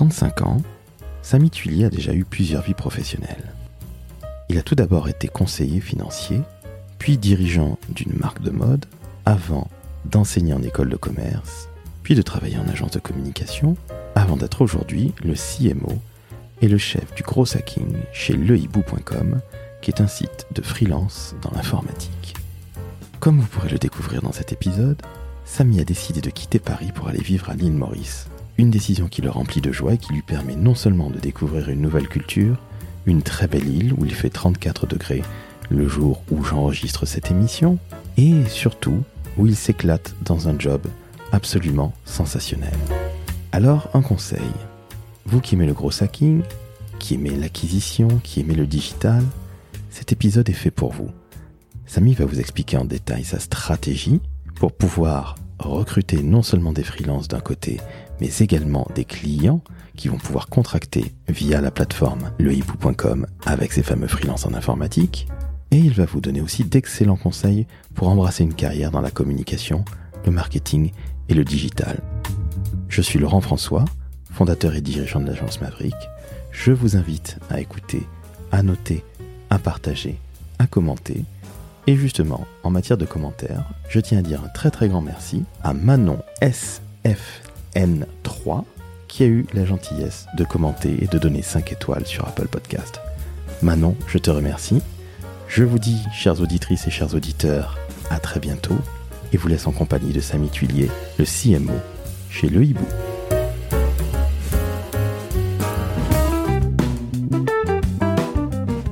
35 ans, Samy Tullier a déjà eu plusieurs vies professionnelles. Il a tout d'abord été conseiller financier, puis dirigeant d'une marque de mode, avant d'enseigner en école de commerce, puis de travailler en agence de communication, avant d'être aujourd'hui le CMO et le chef du gros hacking chez lehibou.com, qui est un site de freelance dans l'informatique. Comme vous pourrez le découvrir dans cet épisode, Samy a décidé de quitter Paris pour aller vivre à l'île Maurice. Une décision qui le remplit de joie et qui lui permet non seulement de découvrir une nouvelle culture, une très belle île où il fait 34 degrés le jour où j'enregistre cette émission, et surtout où il s'éclate dans un job absolument sensationnel. Alors un conseil, vous qui aimez le gros hacking, qui aimez l'acquisition, qui aimez le digital, cet épisode est fait pour vous. Samy va vous expliquer en détail sa stratégie pour pouvoir recruter non seulement des freelances d'un côté, mais également des clients qui vont pouvoir contracter via la plateforme lehibou.com avec ces fameux freelances en informatique. Et il va vous donner aussi d'excellents conseils pour embrasser une carrière dans la communication, le marketing et le digital. Je suis Laurent François, fondateur et dirigeant de l'agence Maverick. Je vous invite à écouter, à noter, à partager, à commenter. Et justement, en matière de commentaires, je tiens à dire un très très grand merci à Manon SFN3 qui a eu la gentillesse de commenter et de donner 5 étoiles sur Apple Podcast. Manon, je te remercie. Je vous dis, chères auditrices et chers auditeurs, à très bientôt et vous laisse en compagnie de Samy Tuilier, le CMO, chez Le Hibou.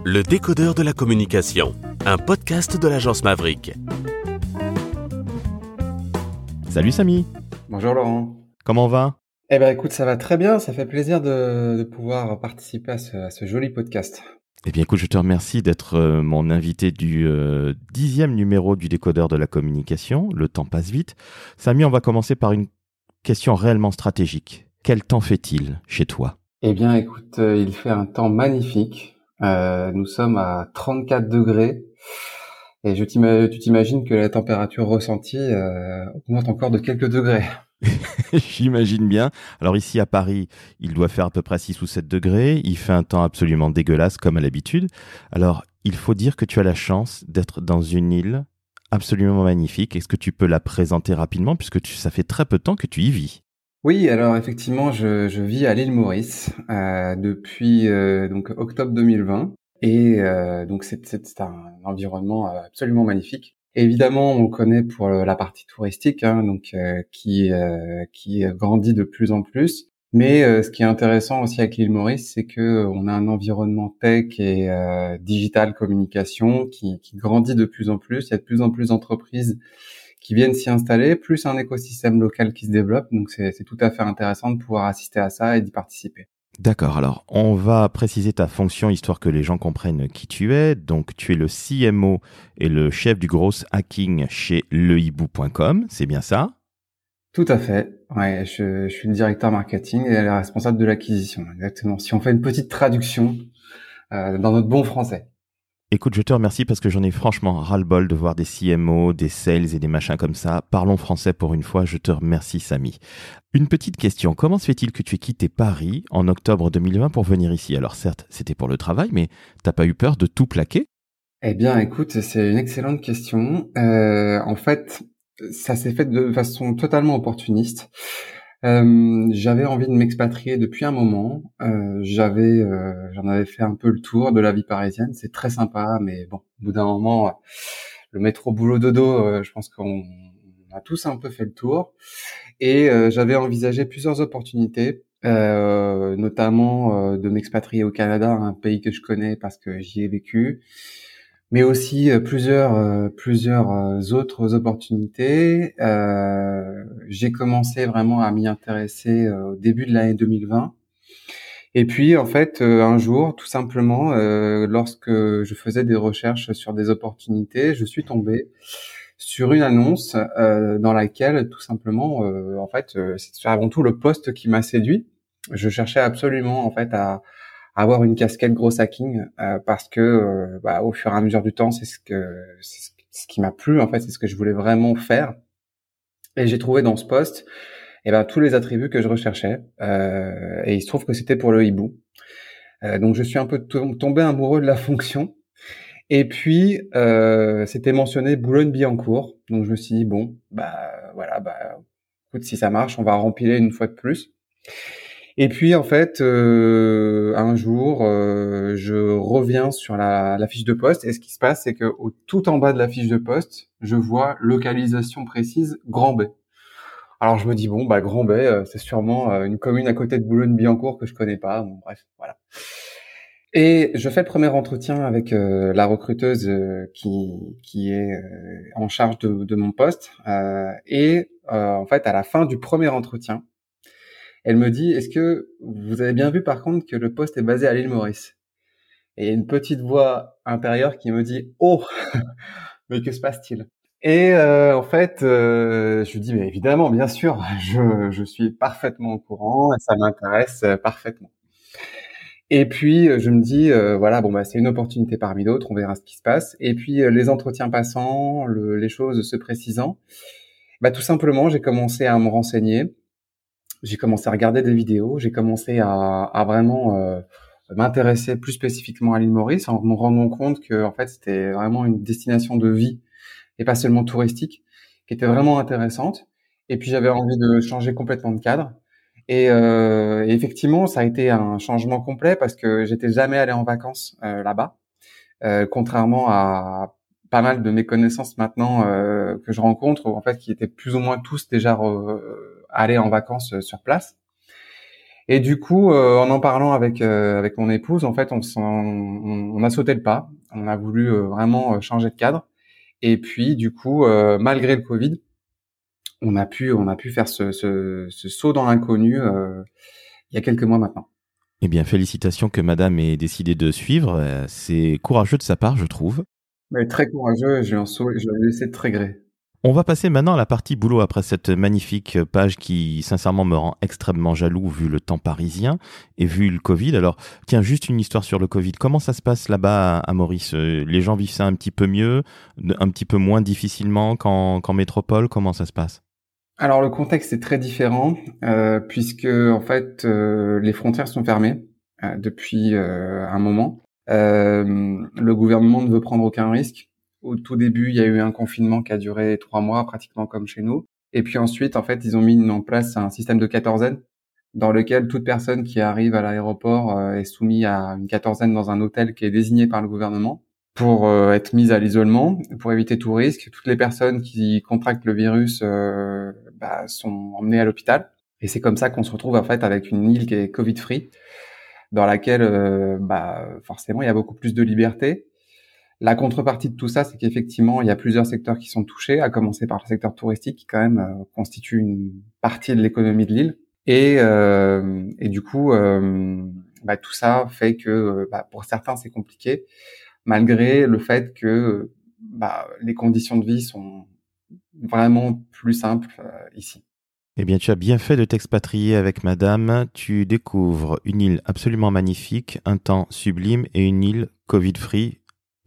Le décodeur de la communication, un podcast de l'agence Maverick. Salut Samy, Bonjour Laurent. Comment on va? Eh ben écoute, ça va très bien, ça fait plaisir de, de pouvoir participer à ce, à ce joli podcast. Eh bien écoute, je te remercie d'être euh, mon invité du euh, dixième numéro du décodeur de la communication. Le temps passe vite. Samy, on va commencer par une question réellement stratégique. Quel temps fait-il chez toi? Eh bien écoute, euh, il fait un temps magnifique. Nous sommes à 34 degrés. Et je tu t'imagines que la température ressentie euh, augmente encore de quelques degrés. J'imagine bien. Alors ici à Paris, il doit faire à peu près 6 ou 7 degrés. Il fait un temps absolument dégueulasse comme à l'habitude. Alors il faut dire que tu as la chance d'être dans une île absolument magnifique. Est-ce que tu peux la présenter rapidement puisque tu, ça fait très peu de temps que tu y vis? Oui, alors effectivement, je, je vis à l'île Maurice euh, depuis euh, donc octobre 2020 et euh, donc c'est un environnement euh, absolument magnifique. Évidemment, on connaît pour euh, la partie touristique, hein, donc euh, qui euh, qui grandit de plus en plus. Mais euh, ce qui est intéressant aussi avec l'île Maurice, c'est que euh, on a un environnement tech et digital communication qui, qui grandit de plus en plus. Il y a de plus en plus d'entreprises qui viennent s'y installer, plus un écosystème local qui se développe. Donc c'est tout à fait intéressant de pouvoir assister à ça et d'y participer. D'accord, alors on va préciser ta fonction histoire que les gens comprennent qui tu es. Donc tu es le CMO et le chef du gros hacking chez lehibou.com, c'est bien ça? Tout à fait. Ouais, je, suis le directeur marketing et le responsable de l'acquisition. Exactement. Si on fait une petite traduction euh, dans notre bon français. Écoute, je te remercie parce que j'en ai franchement ras-le-bol de voir des CMO, des sales et des machins comme ça. Parlons français pour une fois, je te remercie Samy. Une petite question, comment se fait-il que tu aies quitté Paris en octobre 2020 pour venir ici? Alors certes, c'était pour le travail, mais t'as pas eu peur de tout plaquer? Eh bien, écoute, c'est une excellente question. Euh, en fait, ça s'est fait de façon totalement opportuniste. Euh, j'avais envie de m'expatrier depuis un moment. Euh, j'avais, euh, j'en avais fait un peu le tour de la vie parisienne. C'est très sympa, mais bon, au bout d'un moment, le métro boulot dodo, je pense qu'on on a tous un peu fait le tour. Et j'avais envisagé plusieurs opportunités, notamment de m'expatrier au Canada, un pays que je connais parce que j'y ai vécu mais aussi euh, plusieurs euh, plusieurs euh, autres opportunités. J'ai commencé vraiment à m'y intéresser au début de l'année 2020. Et puis en fait, un jour, tout simplement, lorsque je faisais des recherches sur des opportunités, je suis tombé sur une annonce euh, dans laquelle tout simplement, euh, en fait, c'est avant tout le poste qui m'a séduit. Je cherchais absolument en fait à avoir une casquette gros hacking euh, parce que euh, bah, au fur et à mesure du temps c'est ce que c'est ce qui m'a plu en fait c'est ce que je voulais vraiment faire et j'ai trouvé dans ce poste et ben tous les attributs que je recherchais. Euh, et il se trouve que c'était pour le hibou. Euh, donc je suis un peu tombé amoureux de la fonction. Et puis euh, c'était mentionné Boulogne-Billancourt. Donc je me suis dit bon, bah voilà, bah écoute si ça marche, on va remplir une fois de plus. Et puis en fait, euh, un jour, euh, je reviens sur la, la, fiche de poste et ce qui se passe, c'est que au, tout en bas de la fiche de poste, je vois localisation précise Grand Bay. Alors je me dis bon, bah Grand Bay, euh, c'est sûrement euh, une commune à côté de Boulogne-Billancourt que je connais pas. Bon, bref, voilà. Et je fais le premier entretien avec euh, la recruteuse qui, qui est en charge de, de mon poste. et en fait, à la fin du premier entretien, elle me dit, est-ce que vous avez bien vu par contre que le poste est basé à l'île Maurice? Et une petite voix intérieure qui me dit, oh, mais que se passe-t-il? Et euh, en fait, euh, je lui dis, mais évidemment, bien sûr, je, je suis parfaitement au courant et ça m'intéresse euh, parfaitement. Et puis je me dis voilà bon bah c'est une opportunité parmi d'autres, on verra ce qui se passe. Et puis les entretiens passant, le, les choses se précisant, bah tout simplement j'ai commencé à me renseigner j'ai commencé à regarder des vidéos, j'ai commencé à, à vraiment euh, m'intéresser plus spécifiquement à l'île Maurice en me rendant compte que en fait c'était vraiment une destination de vie et pas seulement touristique qui était vraiment intéressante. Et puis j'avais envie de changer complètement de cadre. Et, euh, effectivement, ça a été un changement complet parce que j'étais jamais allé en vacances euh, là-bas, euh, contrairement à pas mal de mes connaissances maintenant euh, que je rencontre, en fait, qui étaient plus ou moins tous déjà aller en vacances euh, sur place. Et du coup, euh, en en parlant avec euh, avec mon épouse, en fait, on, on, a sauté le pas. On a voulu vraiment changer de cadre. Et puis, du coup, malgré le Covid, on a pu on a pu faire ce, ce, ce saut dans l'inconnu il y a quelques mois maintenant. Eh bien, félicitations que Madame ait décidé de suivre. C'est courageux de sa part, je trouve. Mais très courageux. Je lui ai laissé très gré. On va passer maintenant à la partie boulot après cette magnifique page qui sincèrement me rend extrêmement jaloux vu le temps parisien et vu le Covid. Alors tiens, juste une histoire sur le Covid. Comment ça se passe là-bas à Maurice? Les gens vivent ça un petit peu mieux, un petit peu moins difficilement qu'en métropole? Comment ça se passe? Alors le contexte est très différent euh, puisque en fait euh, les frontières sont fermées euh, depuis un moment. le gouvernement ne veut prendre aucun risque au tout début, il y a eu un confinement qui a duré trois mois, pratiquement comme chez nous. Et puis ensuite, en fait, ils ont mis en place un système de quatorzaine dans lequel toute personne qui arrive à l'aéroport euh, est soumise à une quatorzaine dans un hôtel qui est désigné par le gouvernement pour euh, être mise à l'isolement, pour éviter tout risque. Toutes les personnes qui contractent le virus euh, bah, sont emmenées à l'hôpital. Et c'est comme ça qu'on se retrouve en fait avec une île qui est Covid-free, dans laquelle bah, forcément il y a beaucoup plus de liberté, la contrepartie de tout ça, c'est qu'effectivement, il y a plusieurs secteurs qui sont touchés, à commencer par le secteur touristique, qui quand même euh, constitue une partie de l'économie de l'île. Et, euh, du coup, euh, bah, tout ça fait que bah, pour certains, c'est compliqué, malgré le fait que bah, les conditions de vie sont vraiment plus simples ici. Eh bien, tu as bien fait de t'expatrier avec madame. Tu découvres une île absolument magnifique, un temps sublime et une île Covid-free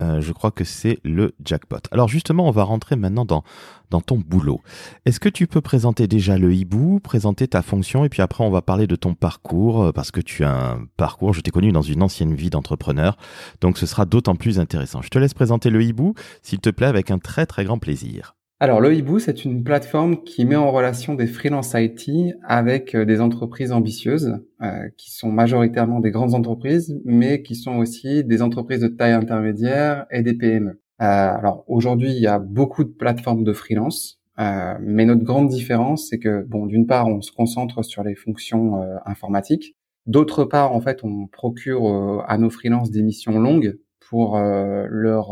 euh, je crois que c'est le jackpot. Alors justement, on va rentrer maintenant dans, dans ton boulot. Est-ce que tu peux présenter déjà le hibou, présenter ta fonction, et puis après on va parler de ton parcours, euh, parce que tu as un parcours, je t'ai connu dans une ancienne vie d'entrepreneur, donc ce sera d'autant plus intéressant. Je te laisse présenter le hibou, s'il te plaît, avec un très très grand plaisir. Alors, le Hibou, c'est une plateforme qui met en relation des freelance IT avec euh, des entreprises ambitieuses, euh, qui sont majoritairement des grandes entreprises, mais qui sont aussi des entreprises de taille intermédiaire et des PME. Euh, alors, aujourd'hui, il y a beaucoup de plateformes de freelance, euh, mais notre grande différence, c'est que, bon, d'une part, on se concentre sur les fonctions euh, informatiques. D'autre part, en fait, on procure à nos freelances des missions longues pour leur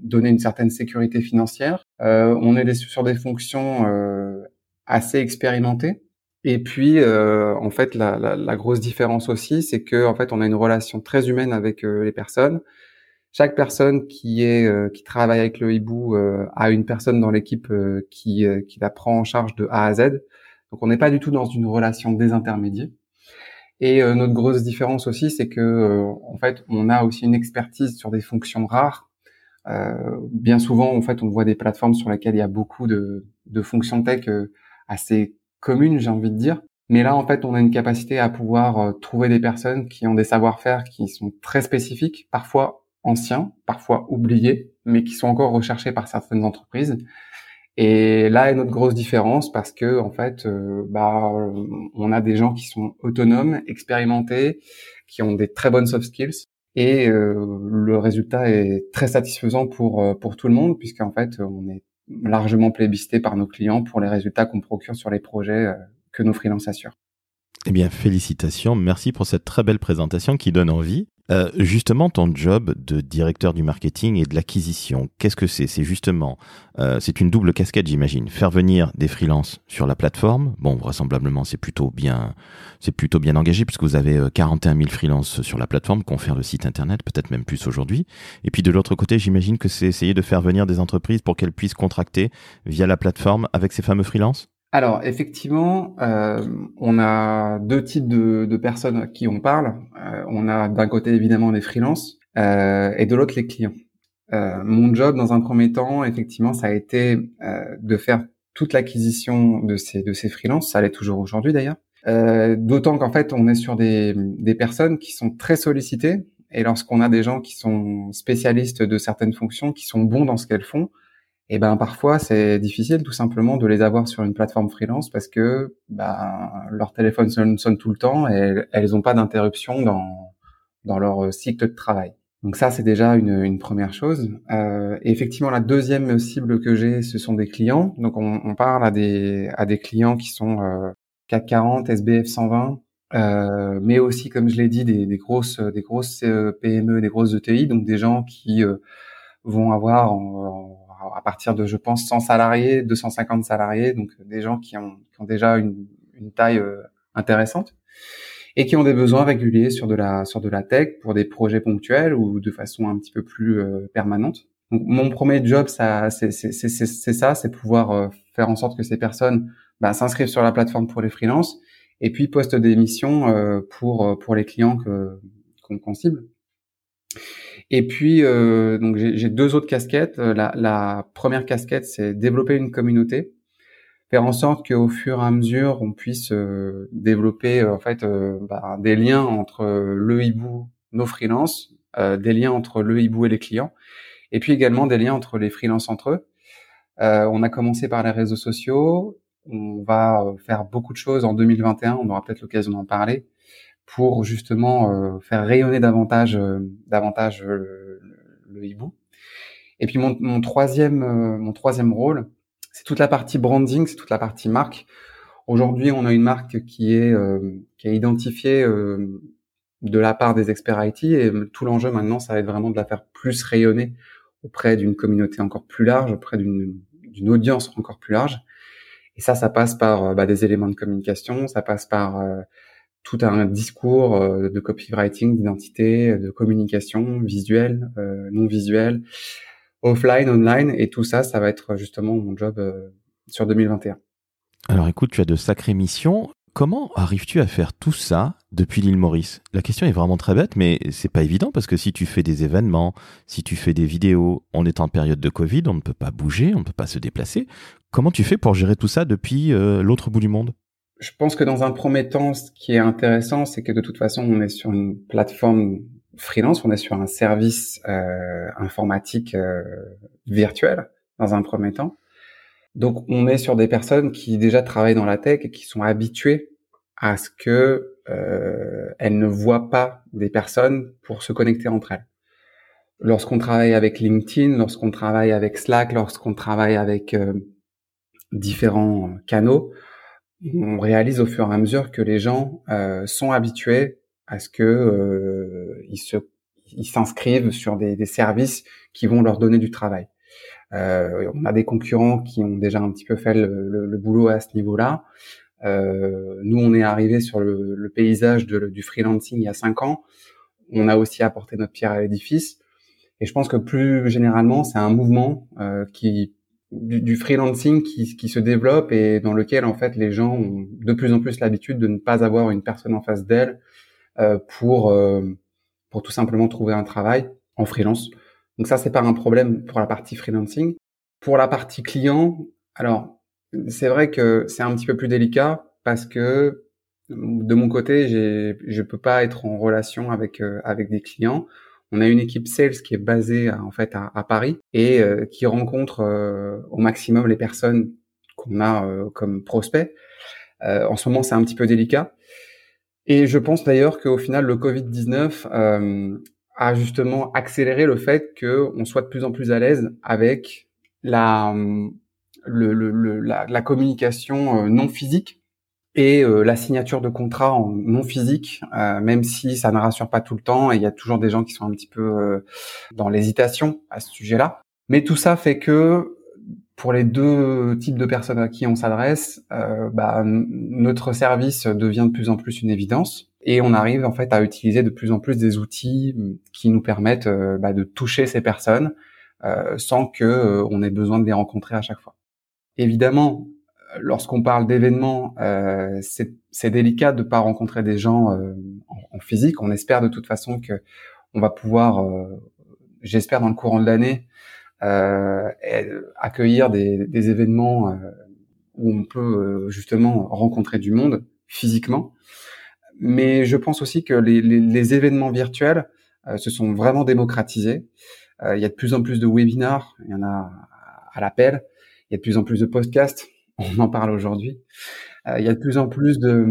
donner une certaine sécurité financière. Euh, on est sur des fonctions euh, assez expérimentées. Et puis, euh, en fait, la, la, la, grosse différence aussi, c'est que en fait, on a une relation très humaine avec les personnes. Chaque personne qui est qui travaille avec le hibou a une personne dans l'équipe qui qui la prend en charge de A à Z. Donc, on n'est pas du tout dans une relation désintermédiée. Et notre grosse différence aussi, c'est que en fait, on a aussi une expertise sur des fonctions rares euh, bien souvent, en fait, on voit des plateformes sur lesquelles il y a beaucoup de, de fonctions tech euh, assez commune, j'ai envie de dire. Mais là, en fait, on a une capacité à pouvoir euh, trouver des personnes qui ont des savoir-faire qui sont très spécifiques, parfois anciens, parfois oubliés, mais qui sont encore recherchés par certaines entreprises. Et là est notre grosse différence parce que en fait, euh, bah, on a des gens qui sont autonomes, expérimentés, qui ont des très bonnes soft skills, et euh, le résultat est très satisfaisant pour pour tout le monde puisqu'en fait, on est largement plébiscité par nos clients pour les résultats qu'on procure sur les projets que nos freelances assurent. Eh bien, félicitations. Merci pour cette très belle présentation qui donne envie. Euh, justement, ton job de directeur du marketing et de l'acquisition, qu'est-ce que c'est? C'est justement, euh, c'est une double casquette, j'imagine. Faire venir des freelances sur la plateforme. Bon, vraisemblablement, c'est plutôt bien, c'est plutôt bien engagé puisque vous avez 41 euh, 000 freelances sur la plateforme, qu'on fait le site internet, peut-être même plus aujourd'hui. Et puis de l'autre côté, j'imagine que c'est essayer de faire venir des entreprises pour qu'elles puissent contracter via la plateforme avec ces fameux freelances? Alors effectivement, euh, on a deux types de, de, personnes à qui on parle. Euh, on a d'un côté évidemment les freelances euh, et de l'autre les clients. Euh, mon job dans un premier temps, effectivement, ça a été euh, de faire toute l'acquisition de ces de ces freelances. Ça l'est toujours aujourd'hui d'ailleurs. D'autant qu'en fait, on est sur des, des personnes qui sont très sollicitées. Et lorsqu'on a des gens qui sont spécialistes de certaines fonctions, qui sont bons dans ce qu'elles font, et ben parfois c'est difficile tout simplement de les avoir sur une plateforme freelance parce que ben, leur téléphone sonne, tout le temps et elles n'ont pas d'interruption dans dans leur cycle de travail. Donc ça c'est déjà une, une première chose. Euh, et effectivement la deuxième cible que j'ai ce sont des clients. Donc on, on, parle à des à des clients qui sont euh, CAC 40, SBF 120. Euh, mais aussi, comme je l'ai dit, des, des, grosses, des grosses euh, PME, des grosses ETI, donc des gens qui euh, vont avoir à partir de, je pense, 100 salariés, 250 salariés, donc des gens qui ont, qui ont déjà une, une taille euh, intéressante et qui ont des besoins réguliers sur de la sur de la tech pour des projets ponctuels ou de façon un petit peu plus euh, permanente. Donc, mon premier job, ça, c'est ça, c'est pouvoir euh, faire en sorte que ces personnes bah, s'inscrivent sur la plateforme pour les freelances et puis postent des missions pour pour les clients que qu'on cible. Et puis, euh, donc j'ai deux autres casquettes. Euh, la, la première casquette, c'est développer une communauté, faire en sorte qu'au fur et à mesure, on puisse euh, développer euh, en fait euh, bah, des liens entre le hibou, nos freelances, des liens entre le hibou et les clients, et puis également des liens entre les freelances entre eux. on a commencé par les réseaux sociaux. On va faire beaucoup de choses en 2021. On aura peut-être l'occasion d'en parler pour justement euh, faire rayonner davantage, euh, davantage le, le, hibou. Et puis mon, mon troisième, euh, mon troisième rôle, c'est toute la partie branding, c'est toute la partie marque. Aujourd'hui, on a une marque qui est qui est identifiée de la part des experts IT et tout l'enjeu maintenant, ça va être vraiment de la faire plus rayonner auprès d'une communauté encore plus large, auprès d'une d'une audience encore plus large. Et ça, ça passe par bah, des éléments de communication, ça passe par tout un discours euh, de copywriting, d'identité, de communication visuelle, euh, non visuelle, offline, online, et tout ça, ça va être justement mon job euh, sur 2021. Alors écoute, tu as de sacrées missions. Comment arrives-tu à faire tout ça depuis l'île Maurice? La question est vraiment très bête, mais c'est pas évident parce que si tu fais des événements, si tu fais des vidéos, on est en période de Covid, on ne peut pas bouger, on ne peut pas se déplacer. Comment tu fais pour gérer tout ça depuis l'autre bout du monde? Je pense que dans un premier temps, ce qui est intéressant, c'est que de toute façon, on est sur une plateforme freelance, on est sur un service euh, informatique euh, virtuel dans un premier temps. Donc, on est sur des personnes qui déjà travaillent dans la tech et qui sont habituées à ce que euh, elles ne voient pas des personnes pour se connecter entre elles. Lorsqu'on travaille avec LinkedIn, lorsqu'on travaille avec Slack, lorsqu'on travaille avec euh, différents canaux, on réalise au fur et à mesure que les gens euh, sont habitués à ce que euh, ils se ils s'inscrivent sur des, des, services qui vont leur donner du travail. Euh, on a des concurrents qui ont déjà un petit peu fait le, le, boulot à ce niveau-là. Euh, nous, on est arrivé sur le, le paysage de, du freelancing il y a cinq ans. On a aussi apporté notre pierre à l'édifice. Et je pense que plus généralement, c'est un mouvement euh, qui du, freelancing qui, se développe et dans lequel en fait les gens ont de plus en plus l'habitude de ne pas avoir une personne en face d'elle euh, pour euh, pour tout simplement trouver un travail en freelance. Donc ça c'est pas un problème pour la partie freelancing. Pour la partie client, alors c'est vrai que c'est un petit peu plus délicat parce que de mon côté, je peux pas être en relation avec euh, avec des clients. On a une équipe sales qui est basée en fait à, Paris et euh, qui rencontre euh, au maximum les personnes qu'on a comme prospects. en ce moment, c'est un petit peu délicat. Et je pense d'ailleurs qu'au final, le Covid-19 a justement accéléré le fait qu'on soit de plus en plus à l'aise avec la, communication non physique et euh, la signature de contrat en non physique, euh, même si ça ne rassure pas tout le temps, et il y a toujours des gens qui sont un petit peu euh, dans l'hésitation à ce sujet-là. Mais tout ça fait que pour les deux types de personnes à qui on s'adresse, bah, notre service devient de plus en plus une évidence, et on arrive en fait à utiliser de plus en plus des outils qui nous permettent bah, de toucher ces personnes sans que on ait besoin de les rencontrer à chaque fois. Évidemment, lorsqu'on parle d'événements, euh, c'est délicat de pas rencontrer des gens euh, en, physique. On espère de toute façon que on va pouvoir, euh, j'espère dans le courant de l'année, euh, accueillir des, événements où on peut justement rencontrer du monde physiquement. Mais je pense aussi que les, les, les événements virtuels se sont vraiment démocratisés. il y a de plus en plus de webinars, il y en a à l'appel, il y a de plus en plus de podcasts, on en parle aujourd'hui. Euh, il y a de plus en plus de,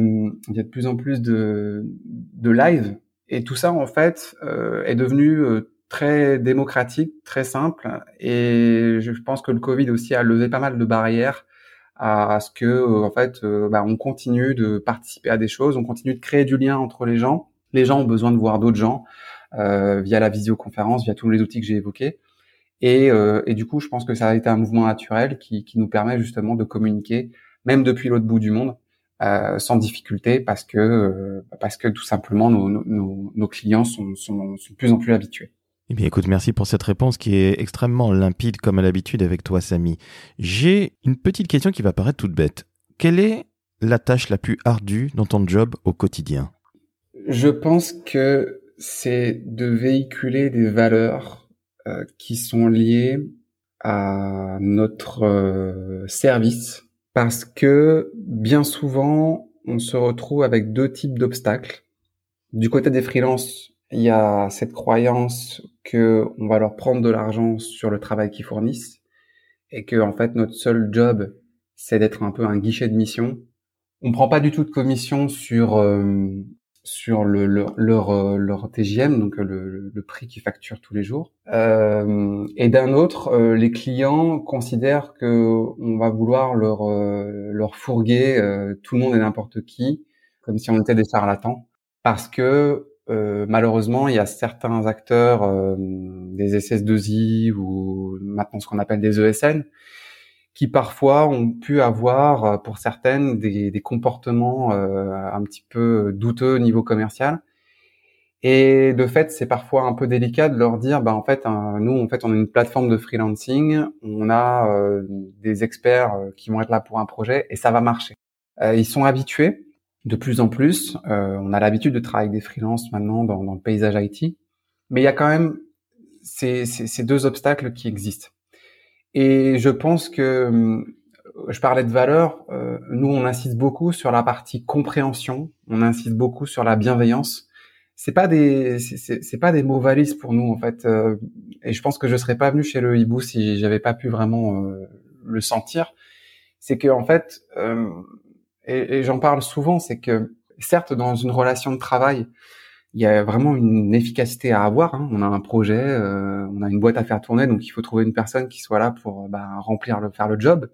il y a de plus en plus de, de live et tout ça en fait euh, est devenu euh, très démocratique, très simple et je pense que le Covid aussi a levé pas mal de barrières à, ce que en fait bah, on continue de participer à des choses, on continue de créer du lien entre les gens. Les gens ont besoin de voir d'autres gens via la visioconférence, via tous les outils que j'ai évoqués. Et, euh, et, du coup, je pense que ça a été un mouvement naturel qui, qui nous permet justement de communiquer, même depuis l'autre bout du monde, euh, sans difficulté, parce que euh, parce que tout simplement nos, nos, nos clients sont, sont, sont, de plus en plus habitués. Eh bien, écoute, merci pour cette réponse qui est extrêmement limpide, comme à l'habitude avec toi, Samy. J'ai une petite question qui va paraître toute bête. Quelle est la tâche la plus ardue dans ton job au quotidien? Je pense que c'est de véhiculer des valeurs euh, qui sont liés à notre euh, service parce que bien souvent on se retrouve avec deux types d'obstacles. Du côté des freelances, il y a cette croyance que on va leur prendre de l'argent sur le travail qu'ils fournissent et que en fait notre seul job c'est d'être un peu un guichet de mission. On prend pas du tout de commission sur euh, sur le, leur, leur, euh, leur TGM, donc euh, le, le prix qu'ils facturent tous les jours. Euh, et d'un autre, euh, les clients considèrent que on va vouloir leur, leur fourguer tout le monde et n'importe qui, comme si on était des charlatans, parce que malheureusement, il y a certains acteurs des SS2I ou maintenant ce qu'on appelle des ESN qui parfois ont pu avoir, euh, pour certaines, des, des comportements euh, un petit peu douteux au niveau commercial. Et de fait, c'est parfois un peu délicat de leur dire, bah en fait, nous, en fait, on a une plateforme de freelancing, on a euh, des experts qui vont être là pour un projet et ça va marcher. ils sont habitués de plus en plus. on a l'habitude de travailler avec des freelances maintenant dans, dans, le paysage IT, mais il y a quand même ces, ces deux obstacles qui existent. Et je pense que hum, je parlais de valeur. Euh, nous, on insiste beaucoup sur la partie compréhension. On insiste beaucoup sur la bienveillance. C'est pas des, c'est pas des mots valises pour nous en fait. Euh, et je pense que je serais pas venu chez le hibou si j'avais pas pu vraiment euh, le sentir. C'est que en fait, et, et j'en parle souvent, c'est que certes dans une relation de travail, il y a vraiment une efficacité à avoir. Hein. On a un projet, euh, on a une boîte à faire tourner, donc il faut trouver une personne qui soit là pour bah, remplir le, faire le job.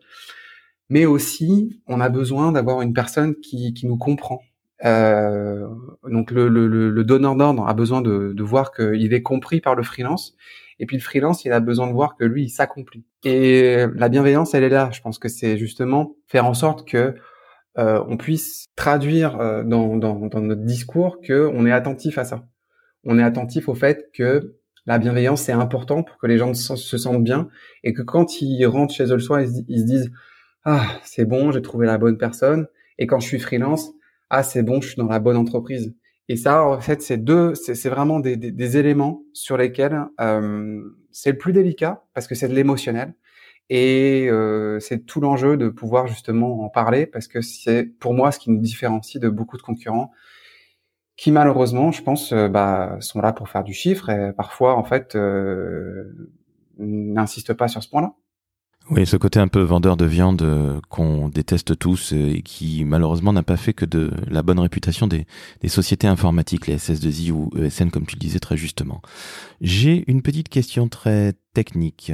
Mais aussi, on a besoin d'avoir une personne qui, qui nous comprend. Euh, donc le, le, le donneur d'ordre a besoin de, de voir qu'il est compris par le freelance. Et puis le freelance, il a besoin de voir que lui, il s'accomplit. Et la bienveillance, elle est là. Je pense que c'est justement faire en sorte que euh, on puisse traduire euh, dans, notre discours que on est attentif à ça. On est attentif au fait que la bienveillance c'est important pour que les gens se, sentent bien et que quand ils rentrent chez eux le soir, ils, se disent ah c'est bon, j'ai trouvé la bonne personne. Et quand je suis freelance, ah c'est bon, je suis dans la bonne entreprise. Et ça, en fait, c'est deux, c'est vraiment des, éléments sur lesquels euh, c'est le plus délicat parce que c'est de l'émotionnel Et euh, c'est tout l'enjeu de pouvoir justement en parler parce que c'est pour moi ce qui nous différencie de beaucoup de concurrents qui malheureusement, je pense, euh, bah, sont là pour faire du chiffre et parfois en fait euh, n'insistent pas sur ce point-là. Oui, ce côté un peu vendeur de viande euh, qu'on déteste tous et qui malheureusement n'a pas fait que de la bonne réputation des, des sociétés informatiques, les SS2I ou ESN comme tu le disais très justement. J'ai une petite question très technique.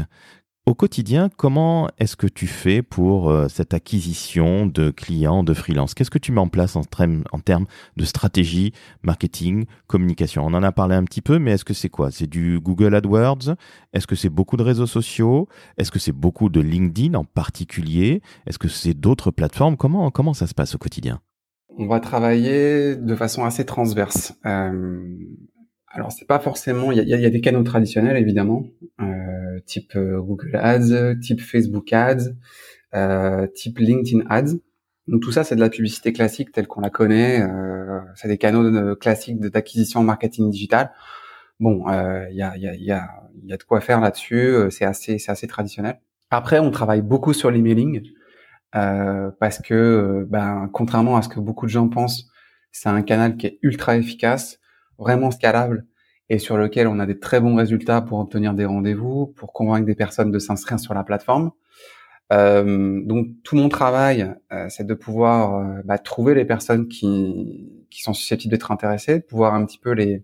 Au quotidien, comment est-ce que tu fais pour euh, cette acquisition de clients, de freelance? Qu'est-ce que tu mets en place en, termes de stratégie, marketing, communication? On en a parlé un petit peu, mais est-ce que c'est quoi? C'est du Google AdWords? Est-ce que c'est beaucoup de réseaux sociaux? Est-ce que c'est beaucoup de LinkedIn en particulier? Est-ce que c'est d'autres plateformes? Comment, comment ça se passe au quotidien? On va travailler de façon assez transverse. Euh, alors c'est pas forcément, il y a, y a, des canaux traditionnels évidemment, euh, type euh, Google Ads, type Facebook Ads, euh, type LinkedIn Ads. Donc tout ça c'est de la publicité classique telle qu'on la connaît. Euh, c'est des canaux de, classiques d'acquisition en marketing digital. Bon, euh, il y a, y, a, y, a, y a de quoi faire là-dessus. Euh, c'est assez, c'est assez traditionnel. Après, on travaille beaucoup sur l'emailing parce que, ben, contrairement à ce que beaucoup de gens pensent, c'est un canal qui est ultra efficace vraiment scalable et sur lequel on a des très bons résultats pour obtenir des rendez-vous, pour convaincre des personnes de s'inscrire sur la plateforme. Euh, donc tout mon travail, euh, c'est de pouvoir euh, bah, trouver les personnes qui, qui sont susceptibles d'être intéressées, de pouvoir un petit peu les,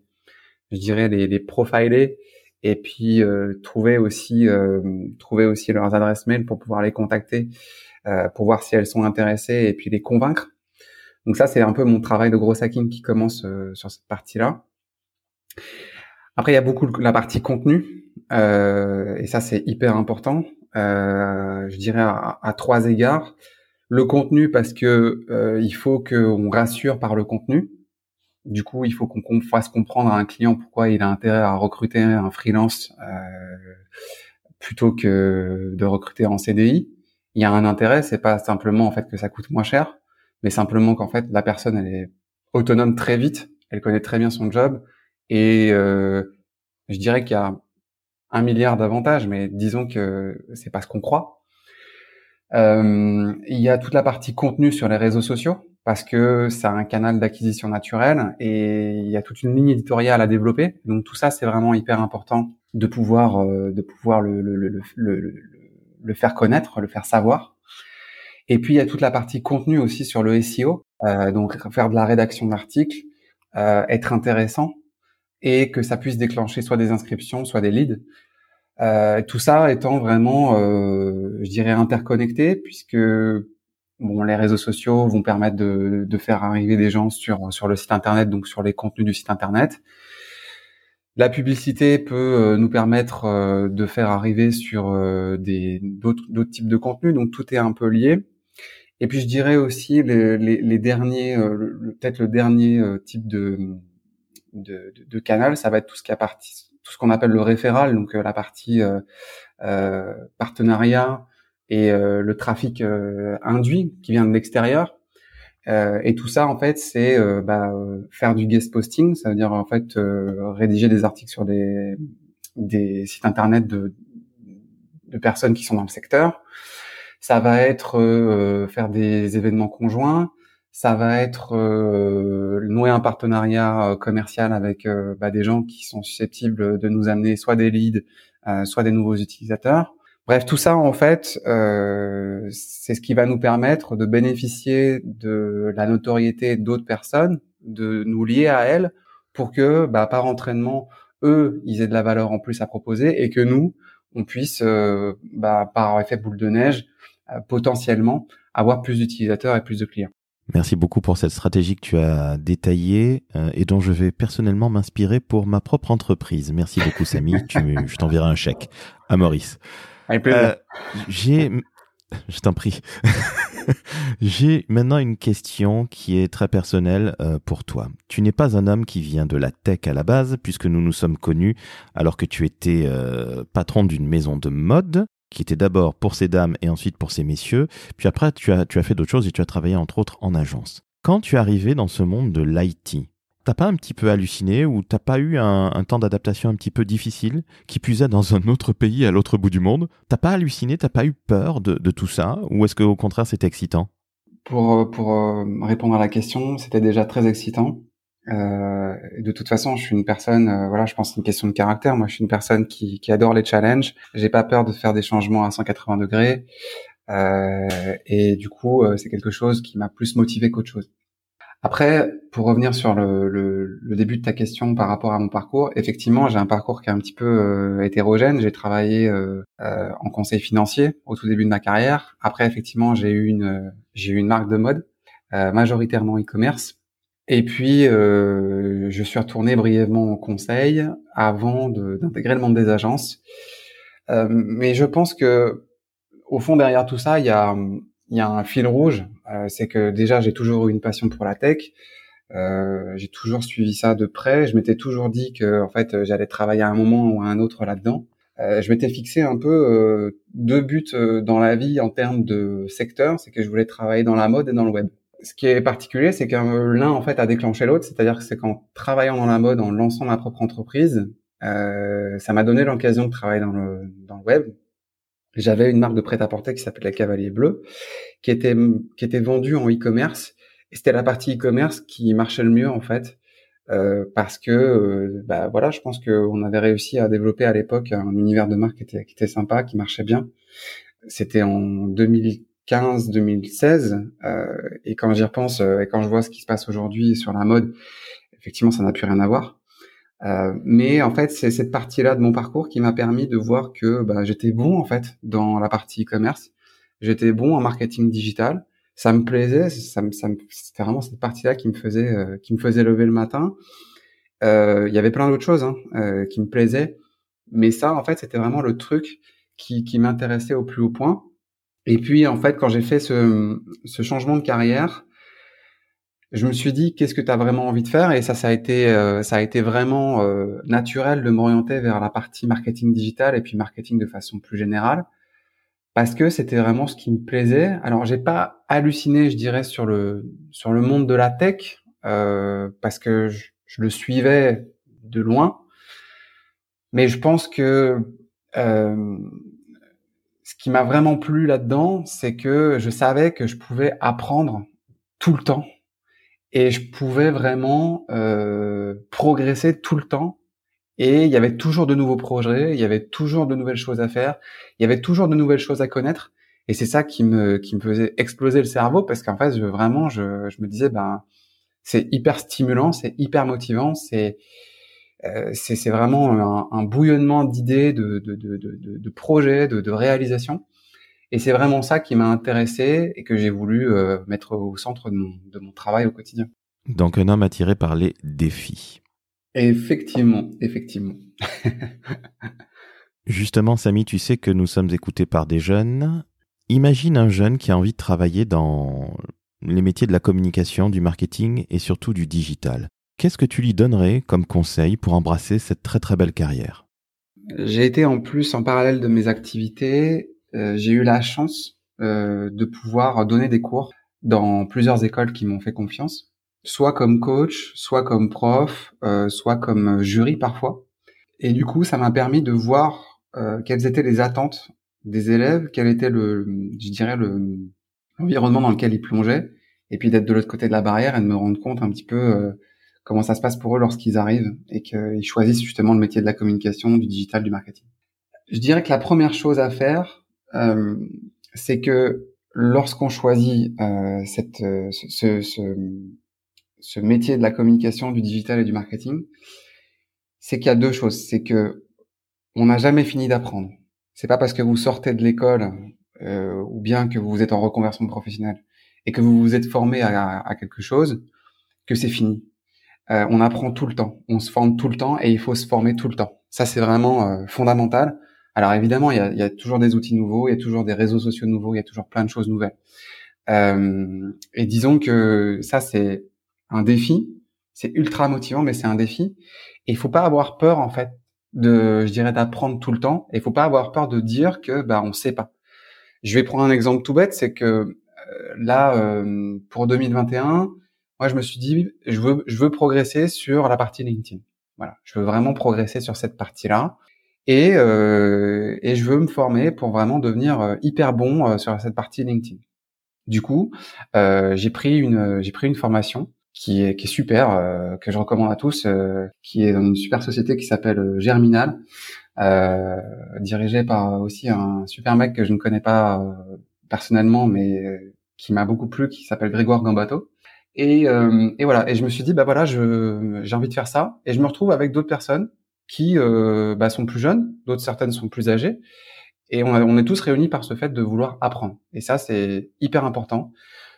je dirais les, les profiler et puis euh, trouver aussi trouver aussi leurs adresses mail pour pouvoir les contacter, pour voir si elles sont intéressées et puis les convaincre. Donc ça, c'est un peu mon travail de gros hacking qui commence euh, sur cette partie-là. Après, il y a beaucoup la partie contenu, euh, et ça, c'est hyper important. Euh, je dirais à, trois égards. Le contenu parce que euh, il faut qu'on rassure par le contenu. Du coup, il faut qu'on fasse comprendre à un client pourquoi il a intérêt à recruter un freelance plutôt que de recruter en CDI. Il y a un intérêt, c'est pas simplement en fait que ça coûte moins cher, mais simplement qu'en fait la personne elle est autonome très vite, elle connaît très bien son job et euh, je dirais qu'il y a un milliard d'avantages, mais disons que c'est pas ce qu'on croit. Euh, il y a toute la partie contenu sur les réseaux sociaux parce que c'est un canal d'acquisition naturel et il y a toute une ligne éditoriale à développer. Donc tout ça c'est vraiment hyper important de pouvoir euh, de pouvoir le, le, le, le, le faire connaître, le faire savoir. Et puis il y a toute la partie contenu aussi sur le SEO, euh, donc faire de la rédaction d'articles, euh, être intéressant et que ça puisse déclencher soit des inscriptions, soit des leads. Euh, tout ça étant vraiment, euh, je dirais, interconnecté, puisque bon, les réseaux sociaux vont permettre de, de, faire arriver des gens sur sur le site internet, donc sur les contenus du site internet. La publicité peut euh, nous permettre euh, de faire arriver sur des d'autres types de contenus, donc tout est un peu lié. Et puis je dirais aussi les, les, derniers, peut-être le dernier type de, de, de, de, canal, ça va être tout ce qui a tout ce qu'on appelle le référal, donc euh, la partie partenariat et le trafic induit qui vient de l'extérieur. et tout ça, en fait, c'est bah, faire du guest posting, ça veut dire en fait rédiger des articles sur des, des sites internet de, de personnes qui sont dans le secteur. Ça va être euh, faire des événements conjoints. Ça va être euh, nouer un partenariat euh, commercial avec bah, des gens qui sont susceptibles de nous amener soit des leads, soit des nouveaux utilisateurs. Bref, tout ça, en fait, euh, c'est ce qui va nous permettre de bénéficier de la notoriété d'autres personnes, de nous lier à elles, pour que, bah, par entraînement, eux, ils aient de la valeur en plus à proposer, et que nous, on puisse, euh, bah, par effet boule de neige, euh, potentiellement avoir plus d'utilisateurs et plus de clients. Merci beaucoup pour cette stratégie que tu as détaillée euh, et dont je vais personnellement m'inspirer pour ma propre entreprise. Merci beaucoup, Samy. tu, je t'enverrai un chèque à Maurice. Euh, j'ai, je t'en prie. J'ai maintenant une question qui est très personnelle euh, pour toi. Tu n'es pas un homme qui vient de la tech à la base, puisque nous nous sommes connus alors que tu étais euh, patron d'une maison de mode qui était d'abord pour ces dames et ensuite pour ces messieurs. Puis après, tu as, tu as fait d'autres choses et tu as travaillé entre autres en agence. Quand tu es arrivé dans ce monde de l'IT, t'as pas un petit peu halluciné ou t'as pas eu un, temps d'adaptation un petit peu difficile, qui puisait dans un autre pays à l'autre bout du monde? T'as pas halluciné, t'as pas eu peur de, de tout ça, ou est-ce qu'au contraire c'était excitant? Pour, pour euh, répondre à la question, c'était déjà très excitant. Euh, de toute façon, je suis une personne, euh, voilà, je pense que c'est une question de caractère. Moi, je suis une personne qui, qui adore les challenges. J'ai pas peur de faire des changements à 180 degrés. Euh, et du coup, euh, c'est quelque chose qui m'a plus motivé qu'autre chose. Après, pour revenir sur le, le, le, début de ta question par rapport à mon parcours, effectivement, j'ai un parcours qui est un petit peu euh, hétérogène. J'ai travaillé euh, euh, en conseil financier au tout début de ma carrière. Après, effectivement, j'ai eu une j'ai eu une marque de mode, majoritairement e-commerce. Et puis, je suis retourné brièvement au conseil avant d'intégrer le monde des agences. mais je pense que au fond, derrière tout ça, il y a, y a un fil rouge. Euh, c'est que déjà, j'ai toujours eu une passion pour la tech. Euh, j'ai toujours suivi ça de près. Je m'étais toujours dit que, en fait, j'allais travailler à un moment ou à un autre là-dedans. Euh, je m'étais fixé un peu euh, deux buts euh, dans la vie en termes de secteur. C'est que je voulais travailler dans la mode et dans le web. Ce qui est particulier, c'est que l'un, en fait, a déclenché l'autre. C'est-à-dire que c'est qu'en travaillant dans la mode, en lançant ma propre entreprise, ça m'a donné l'occasion de travailler dans le, dans le web, j'avais une marque de prêt-à-porter qui s'appelait Cavalier Bleu, qui était qui était vendue en e-commerce. Et c'était la partie e-commerce qui marchait le mieux en fait, euh, parce que euh, bah voilà, je pense qu'on avait réussi à développer à l'époque un univers de marque qui était qui était sympa, qui marchait bien. C'était en 2015-2016, euh, et quand j'y repense euh, et quand je vois ce qui se passe aujourd'hui sur la mode, effectivement, ça n'a plus rien à voir. Euh, mais en fait, c'est cette partie-là de mon parcours qui m'a permis de voir que bah, j'étais bon en fait dans la partie e-commerce. J'étais bon en marketing digital. Ça me plaisait. Ça, ça c'était vraiment cette partie-là qui me faisait euh, qui me faisait lever le matin. Euh, il y avait plein d'autres choses hein, euh, qui me plaisaient, mais ça, en fait, c'était vraiment le truc qui, qui m'intéressait au plus haut point. Et puis, en fait, quand j'ai fait ce, ce changement de carrière, je me suis dit qu'est-ce que tu as vraiment envie de faire? Et ça ça a été euh, ça a été vraiment euh, naturel de m'orienter vers la partie marketing digital et puis marketing de façon plus générale parce que c'était vraiment ce qui me plaisait. Alors j'ai pas halluciné, je dirais sur le sur le monde de la tech euh, parce que je, je, le suivais de loin, mais je pense que euh, ce qui m'a vraiment plu là-dedans, c'est que je savais que je pouvais apprendre tout le temps et je pouvais vraiment euh, progresser tout le temps. Et il y avait toujours de nouveaux projets, il y avait toujours de nouvelles choses à faire, il y avait toujours de nouvelles choses à connaître. Et c'est ça qui me qui me faisait exploser le cerveau parce qu'en fait, je, vraiment, je, je me disais, ben, c'est hyper stimulant, c'est hyper motivant, c'est c'est vraiment un, un bouillonnement d'idées, de, de, de, de, de projets, de, de réalisations. Et c'est vraiment ça qui m'a intéressé et que j'ai voulu euh, mettre au centre de mon, de mon, travail au quotidien. Donc un homme attiré par les défis. Effectivement, effectivement. Justement, Samy, tu sais que nous sommes écoutés par des jeunes. Imagine un jeune qui a envie de travailler dans les métiers de la communication, du marketing et surtout du digital. Qu'est-ce que tu lui donnerais comme conseil pour embrasser cette très très belle carrière? J'ai été en plus en parallèle de mes activités euh, j'ai eu la chance euh, de pouvoir donner des cours dans plusieurs écoles qui m'ont fait confiance, soit comme coach, soit comme prof, euh, soit comme jury parfois. Et du coup, ça m'a permis de voir quelles étaient les attentes des élèves, quel était le, je dirais le l'environnement dans lequel ils plongeaient, et puis d'être de l'autre côté de la barrière et de me rendre compte un petit peu comment ça se passe pour eux lorsqu'ils arrivent et qu'ils choisissent justement le métier de la communication, du digital, du marketing. Je dirais que la première chose à faire, euh, c'est que lorsqu'on choisit euh, cette, euh, ce, ce, ce, métier de la communication, du digital et du marketing, c'est qu'il y a deux choses. C'est que on n'a jamais fini d'apprendre. C'est pas parce que vous sortez de l'école euh, ou bien que vous êtes en reconversion professionnelle et que vous vous êtes formé à, à quelque chose que c'est fini. Euh, on apprend tout le temps, on se forme tout le temps et il faut se former tout le temps. Ça c'est vraiment euh, fondamental. Alors évidemment, il y a, il y a, toujours des outils nouveaux, il y a toujours des réseaux sociaux nouveaux, il y a toujours plein de choses nouvelles. Euh, et disons que ça, c'est un défi. C'est ultra motivant, mais c'est un défi. Et il faut pas avoir peur, en fait, de, je dirais, d'apprendre tout le temps. Et il faut pas avoir peur de dire que, bah, on sait pas. Je vais prendre un exemple tout bête, c'est que euh, là, euh, pour 2021, moi, je me suis dit, je veux, je veux progresser sur la partie LinkedIn. Voilà, je veux vraiment progresser sur cette partie-là. Et, euh, et je veux me former pour vraiment devenir euh, hyper bon euh, sur cette partie LinkedIn. Du coup, euh, j'ai pris une j'ai pris une formation qui est qui est super euh, que je recommande à tous, qui est dans une super société qui s'appelle Germinal, dirigée par aussi un super mec que je ne connais pas personnellement, mais qui m'a beaucoup plu, qui s'appelle Grégoire Gambato. Et, euh, et, voilà. Et je me suis dit, bah voilà, j'ai envie de faire ça. Et je me retrouve avec d'autres personnes qui euh, bah, sont plus jeunes, d'autres certaines sont plus âgées. Et on, on, est tous réunis par ce fait de vouloir apprendre. Et ça, c'est hyper important.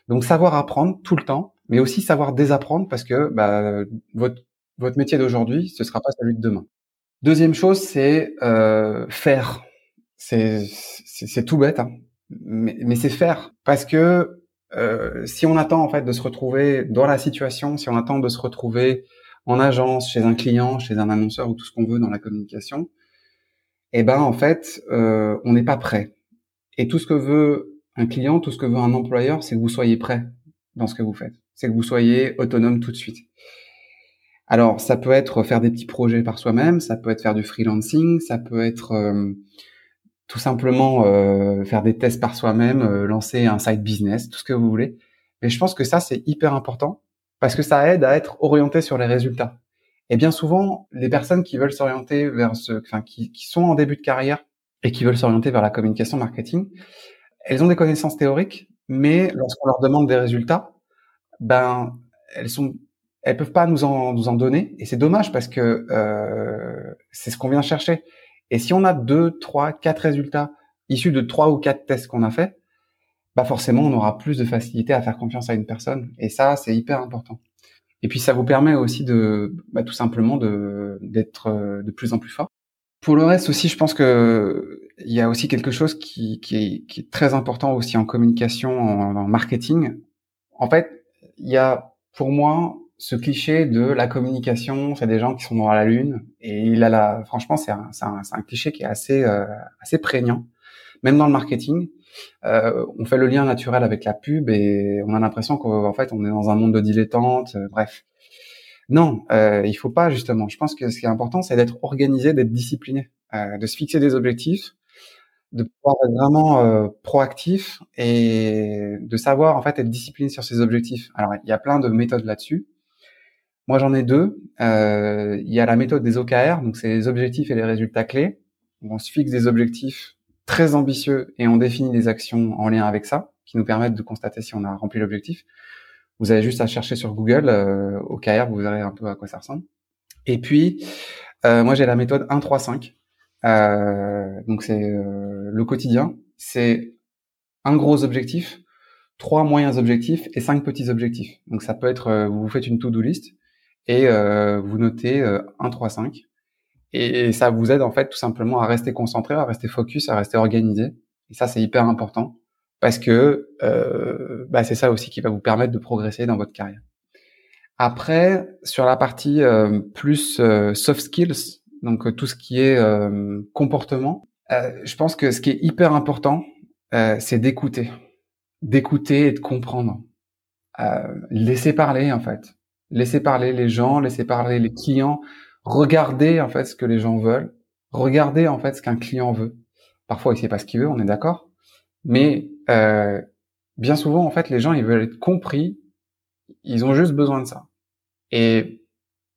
Donc savoir apprendre tout le temps, mais aussi savoir désapprendre parce que bah, votre votre métier d'aujourd'hui, ce sera pas celui de demain. Deuxième chose, c'est euh, faire. C'est c'est tout bête, hein. mais, mais c'est faire parce que euh, si on attend en fait de se retrouver dans la situation, si on attend de se retrouver en agence, chez un client, chez un annonceur ou tout ce qu'on veut dans la communication, eh ben en fait, euh, on n'est pas prêt. Et tout ce que veut un client, tout ce que veut un employeur, c'est que vous soyez prêt dans ce que vous faites. C'est que vous soyez autonome tout de suite. Alors, ça peut être faire des petits projets par soi-même, ça peut être faire du freelancing, ça peut être euh, tout simplement euh, faire des tests par soi-même, euh, lancer un side business, tout ce que vous voulez. Mais je pense que ça, c'est hyper important parce que ça aide à être orienté sur les résultats. Et bien souvent, les personnes qui veulent s'orienter vers ce, enfin, qui, qui sont en début de carrière et qui veulent s'orienter vers la communication marketing, elles ont des connaissances théoriques, mais lorsqu'on leur demande des résultats, ben, elles sont, elles peuvent pas nous en, nous en donner. Et c'est dommage parce que euh, c'est ce qu'on vient chercher. Et si on a deux, trois, quatre résultats issus de trois ou quatre tests qu'on a fait, bah forcément on aura plus de facilité à faire confiance à une personne. Et ça, c'est hyper important. Et puis ça vous permet aussi de, bah, tout simplement de d'être euh, de plus en plus fort. Pour le reste aussi, je pense que il y a aussi quelque chose qui, qui, est, qui est très important aussi en communication, en, en marketing. En fait, il y a pour moi ce cliché de la communication, c'est des gens qui sont dans la lune. Et il a la, franchement, c'est un, un, un, cliché qui est assez, euh, assez prégnant, même dans le marketing. Euh, on fait le lien naturel avec la pub et on a l'impression qu'en fait, on est dans un monde de dilettantes. Euh, bref, non, euh, il faut pas justement. Je pense que ce qui est important, c'est d'être organisé, d'être discipliné, euh, de se fixer des objectifs, de pouvoir être vraiment euh, proactif et de savoir en fait être discipliné sur ses objectifs. Alors, il y a plein de méthodes là-dessus. Moi, j'en ai deux. Euh, il y a la méthode des OKR, donc c'est les objectifs et les résultats clés. On se fixe des objectifs très ambitieux et on définit des actions en lien avec ça, qui nous permettent de constater si on a rempli l'objectif. Vous avez juste à chercher sur Google euh, OKR, vous verrez un peu à quoi ça ressemble. Et puis, euh, moi, j'ai la méthode 1-3-5. Euh, donc, c'est euh, le quotidien. C'est un gros objectif, trois moyens objectifs et cinq petits objectifs. Donc, ça peut être, euh, vous faites une to-do list et euh, vous notez 1, 3, 5. Et, ça vous aide en fait tout simplement à rester concentré, à rester focus, à rester organisé. Et ça, c'est hyper important parce que euh, bah, c'est ça aussi qui va vous permettre de progresser dans votre carrière. Après, sur la partie euh, plus euh, soft skills, donc euh, tout ce qui est comportement, je pense que ce qui est hyper important, c'est d'écouter, d'écouter et de comprendre, laisser parler en fait laisser parler les gens, laisser parler les clients, regarder en fait ce que les gens veulent, regarder en fait ce qu'un client veut. Parfois, il sait pas ce qu'il veut, on est d'accord, mais euh, bien souvent, en fait, les gens ils veulent être compris, ils ont juste besoin de ça. Et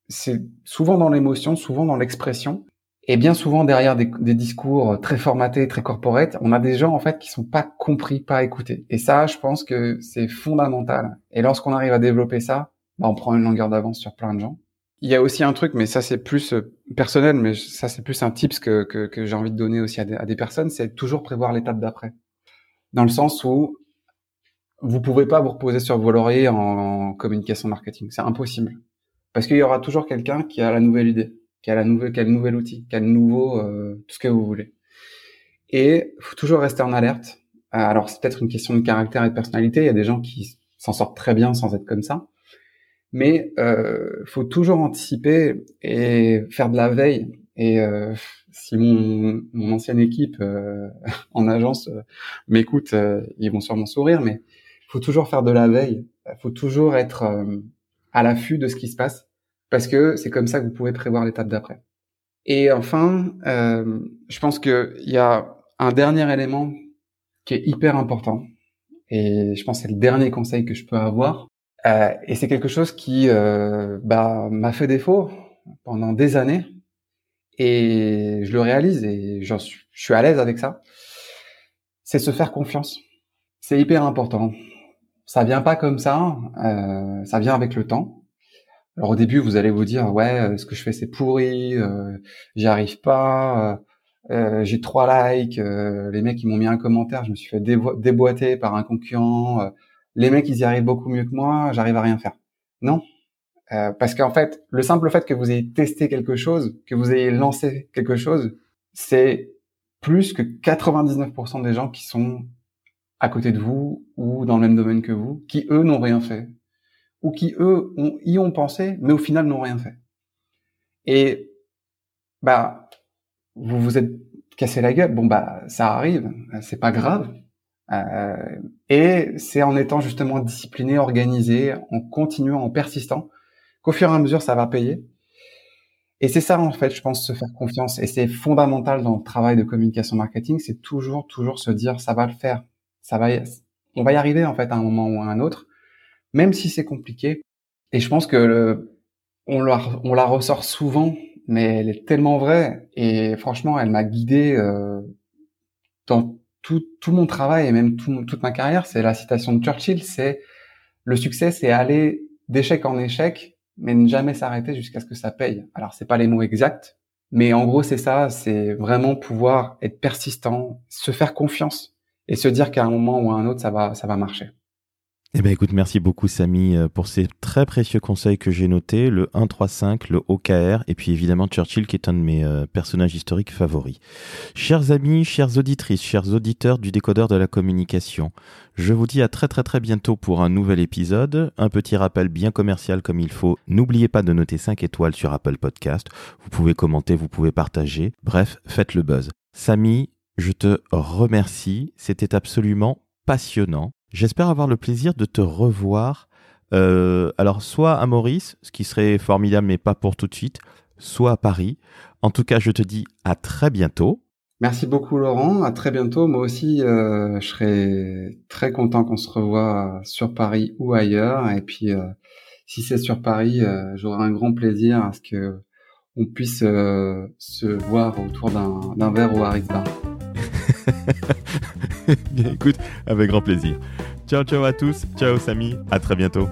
c'est souvent dans l'émotion, souvent dans l'expression, et bien souvent derrière des, des, discours très formatés, très corporate, on a des gens en fait qui sont pas compris, pas écoutés. Et ça, je pense que c'est fondamental. Et lorsqu'on arrive à développer ça, bah, on prend une longueur d'avance sur plein de gens. Il y a aussi un truc, mais ça c'est plus euh, personnel, mais ça c'est plus un tips que, que, que j'ai envie de donner aussi à des, à des personnes, c'est toujours prévoir l'étape d'après. Dans le sens où vous pouvez pas vous reposer sur vos lauriers en, communication marketing, c'est impossible. Parce qu'il y aura toujours quelqu'un qui a la nouvelle idée, qui a la nouvelle, qui a le nouvel outil, qui a le nouveau, euh, tout ce que vous voulez. Et faut toujours rester en alerte. Alors c'est peut-être une question de caractère et de personnalité. Il y a des gens qui s'en sortent très bien sans être comme ça mais euh, faut toujours anticiper et faire de la veille. Et euh, si mon, mon, ancienne équipe euh, en agence euh, m'écoute, euh, ils vont sûrement sourire, mais faut toujours faire de la veille. Faut toujours être à l'affût de ce qui se passe, parce que c'est comme ça que vous pouvez prévoir l'étape d'après. Et enfin, euh, je pense qu'il y a un dernier élément qui est hyper important, et je pense que c'est le dernier conseil que je peux avoir, euh, et c'est quelque chose qui euh, bah, m'a fait défaut pendant des années, et je le réalise et je suis à l'aise avec ça. C'est se faire confiance. C'est hyper important. Ça vient pas comme ça, euh, ça vient avec le temps. Alors au début, vous allez vous dire ouais, euh, ce que je fais c'est pourri, euh, j'y arrive pas, euh, j'ai trois likes, les mecs ils m'ont mis un commentaire, je me suis fait déboîter par un concurrent, les mecs ils y arrivent beaucoup mieux que moi, j'arrive à rien faire. Non, euh, parce qu'en fait, le simple fait que vous ayez testé quelque chose, que vous ayez lancé quelque chose, c'est plus que 99% des gens qui sont à côté de vous ou dans le même domaine que vous, qui eux n'ont rien fait, ou qui eux y ont pensé, mais au final n'ont rien fait. Et bah, vous vous êtes cassé la gueule. Bon bah, ça arrive, c'est pas grave. Euh, et c'est en étant justement discipliné, organisé, en continuant, en persistant, qu'au fur et à mesure, ça va payer. Et c'est ça, en fait, je pense, se faire confiance. Et c'est fondamental dans le travail de communication marketing, c'est toujours, toujours se dire, ça va le faire. Ça va, on va y arriver, en fait, à un moment ou à un autre, même si c'est compliqué. Et je pense que le, on la, on la ressort souvent, mais elle est tellement vraie. Et franchement, elle m'a guidé euh, tout, tout mon travail et même toute ma carrière. C'est la citation de Churchill, c'est le succès, c'est aller d'échec en échec mais ne jamais s'arrêter jusqu'à ce que ça paye. Alors c'est pas les mots exacts, mais en gros c'est ça, c'est vraiment pouvoir être persistant, se faire confiance et se dire qu'à un moment ou à un autre ça va ça va marcher. Eh ben écoute, merci beaucoup Samy euh, pour ces très précieux conseils que j'ai notés, le 135, le OKR et puis évidemment Churchill qui est un de mes euh, personnages historiques favoris. Chers amis, chères auditrices, chers auditeurs du décodeur de la communication, je vous dis à très très très bientôt pour un nouvel épisode. Un petit rappel bien commercial comme il faut. N'oubliez pas de noter 5 étoiles sur Apple Podcast. Vous pouvez commenter, vous pouvez partager. Bref, faites le buzz. Samy, je te remercie. C'était absolument passionnant. J'espère avoir le plaisir de te revoir. Euh, alors, soit à Maurice, ce qui serait formidable, mais pas pour tout de suite, soit à Paris. En tout cas, je te dis à très bientôt. Merci beaucoup, Laurent. À très bientôt. Moi aussi, euh, je serais très content qu'on se revoie sur Paris ou ailleurs. Et puis, euh, si c'est sur Paris, j'aurai un grand plaisir à ce que on puisse se voir autour d'un verre au Harris Bar. Bien, écoute, avec grand plaisir. Ciao, ciao à tous. Ciao, Samy. À très bientôt.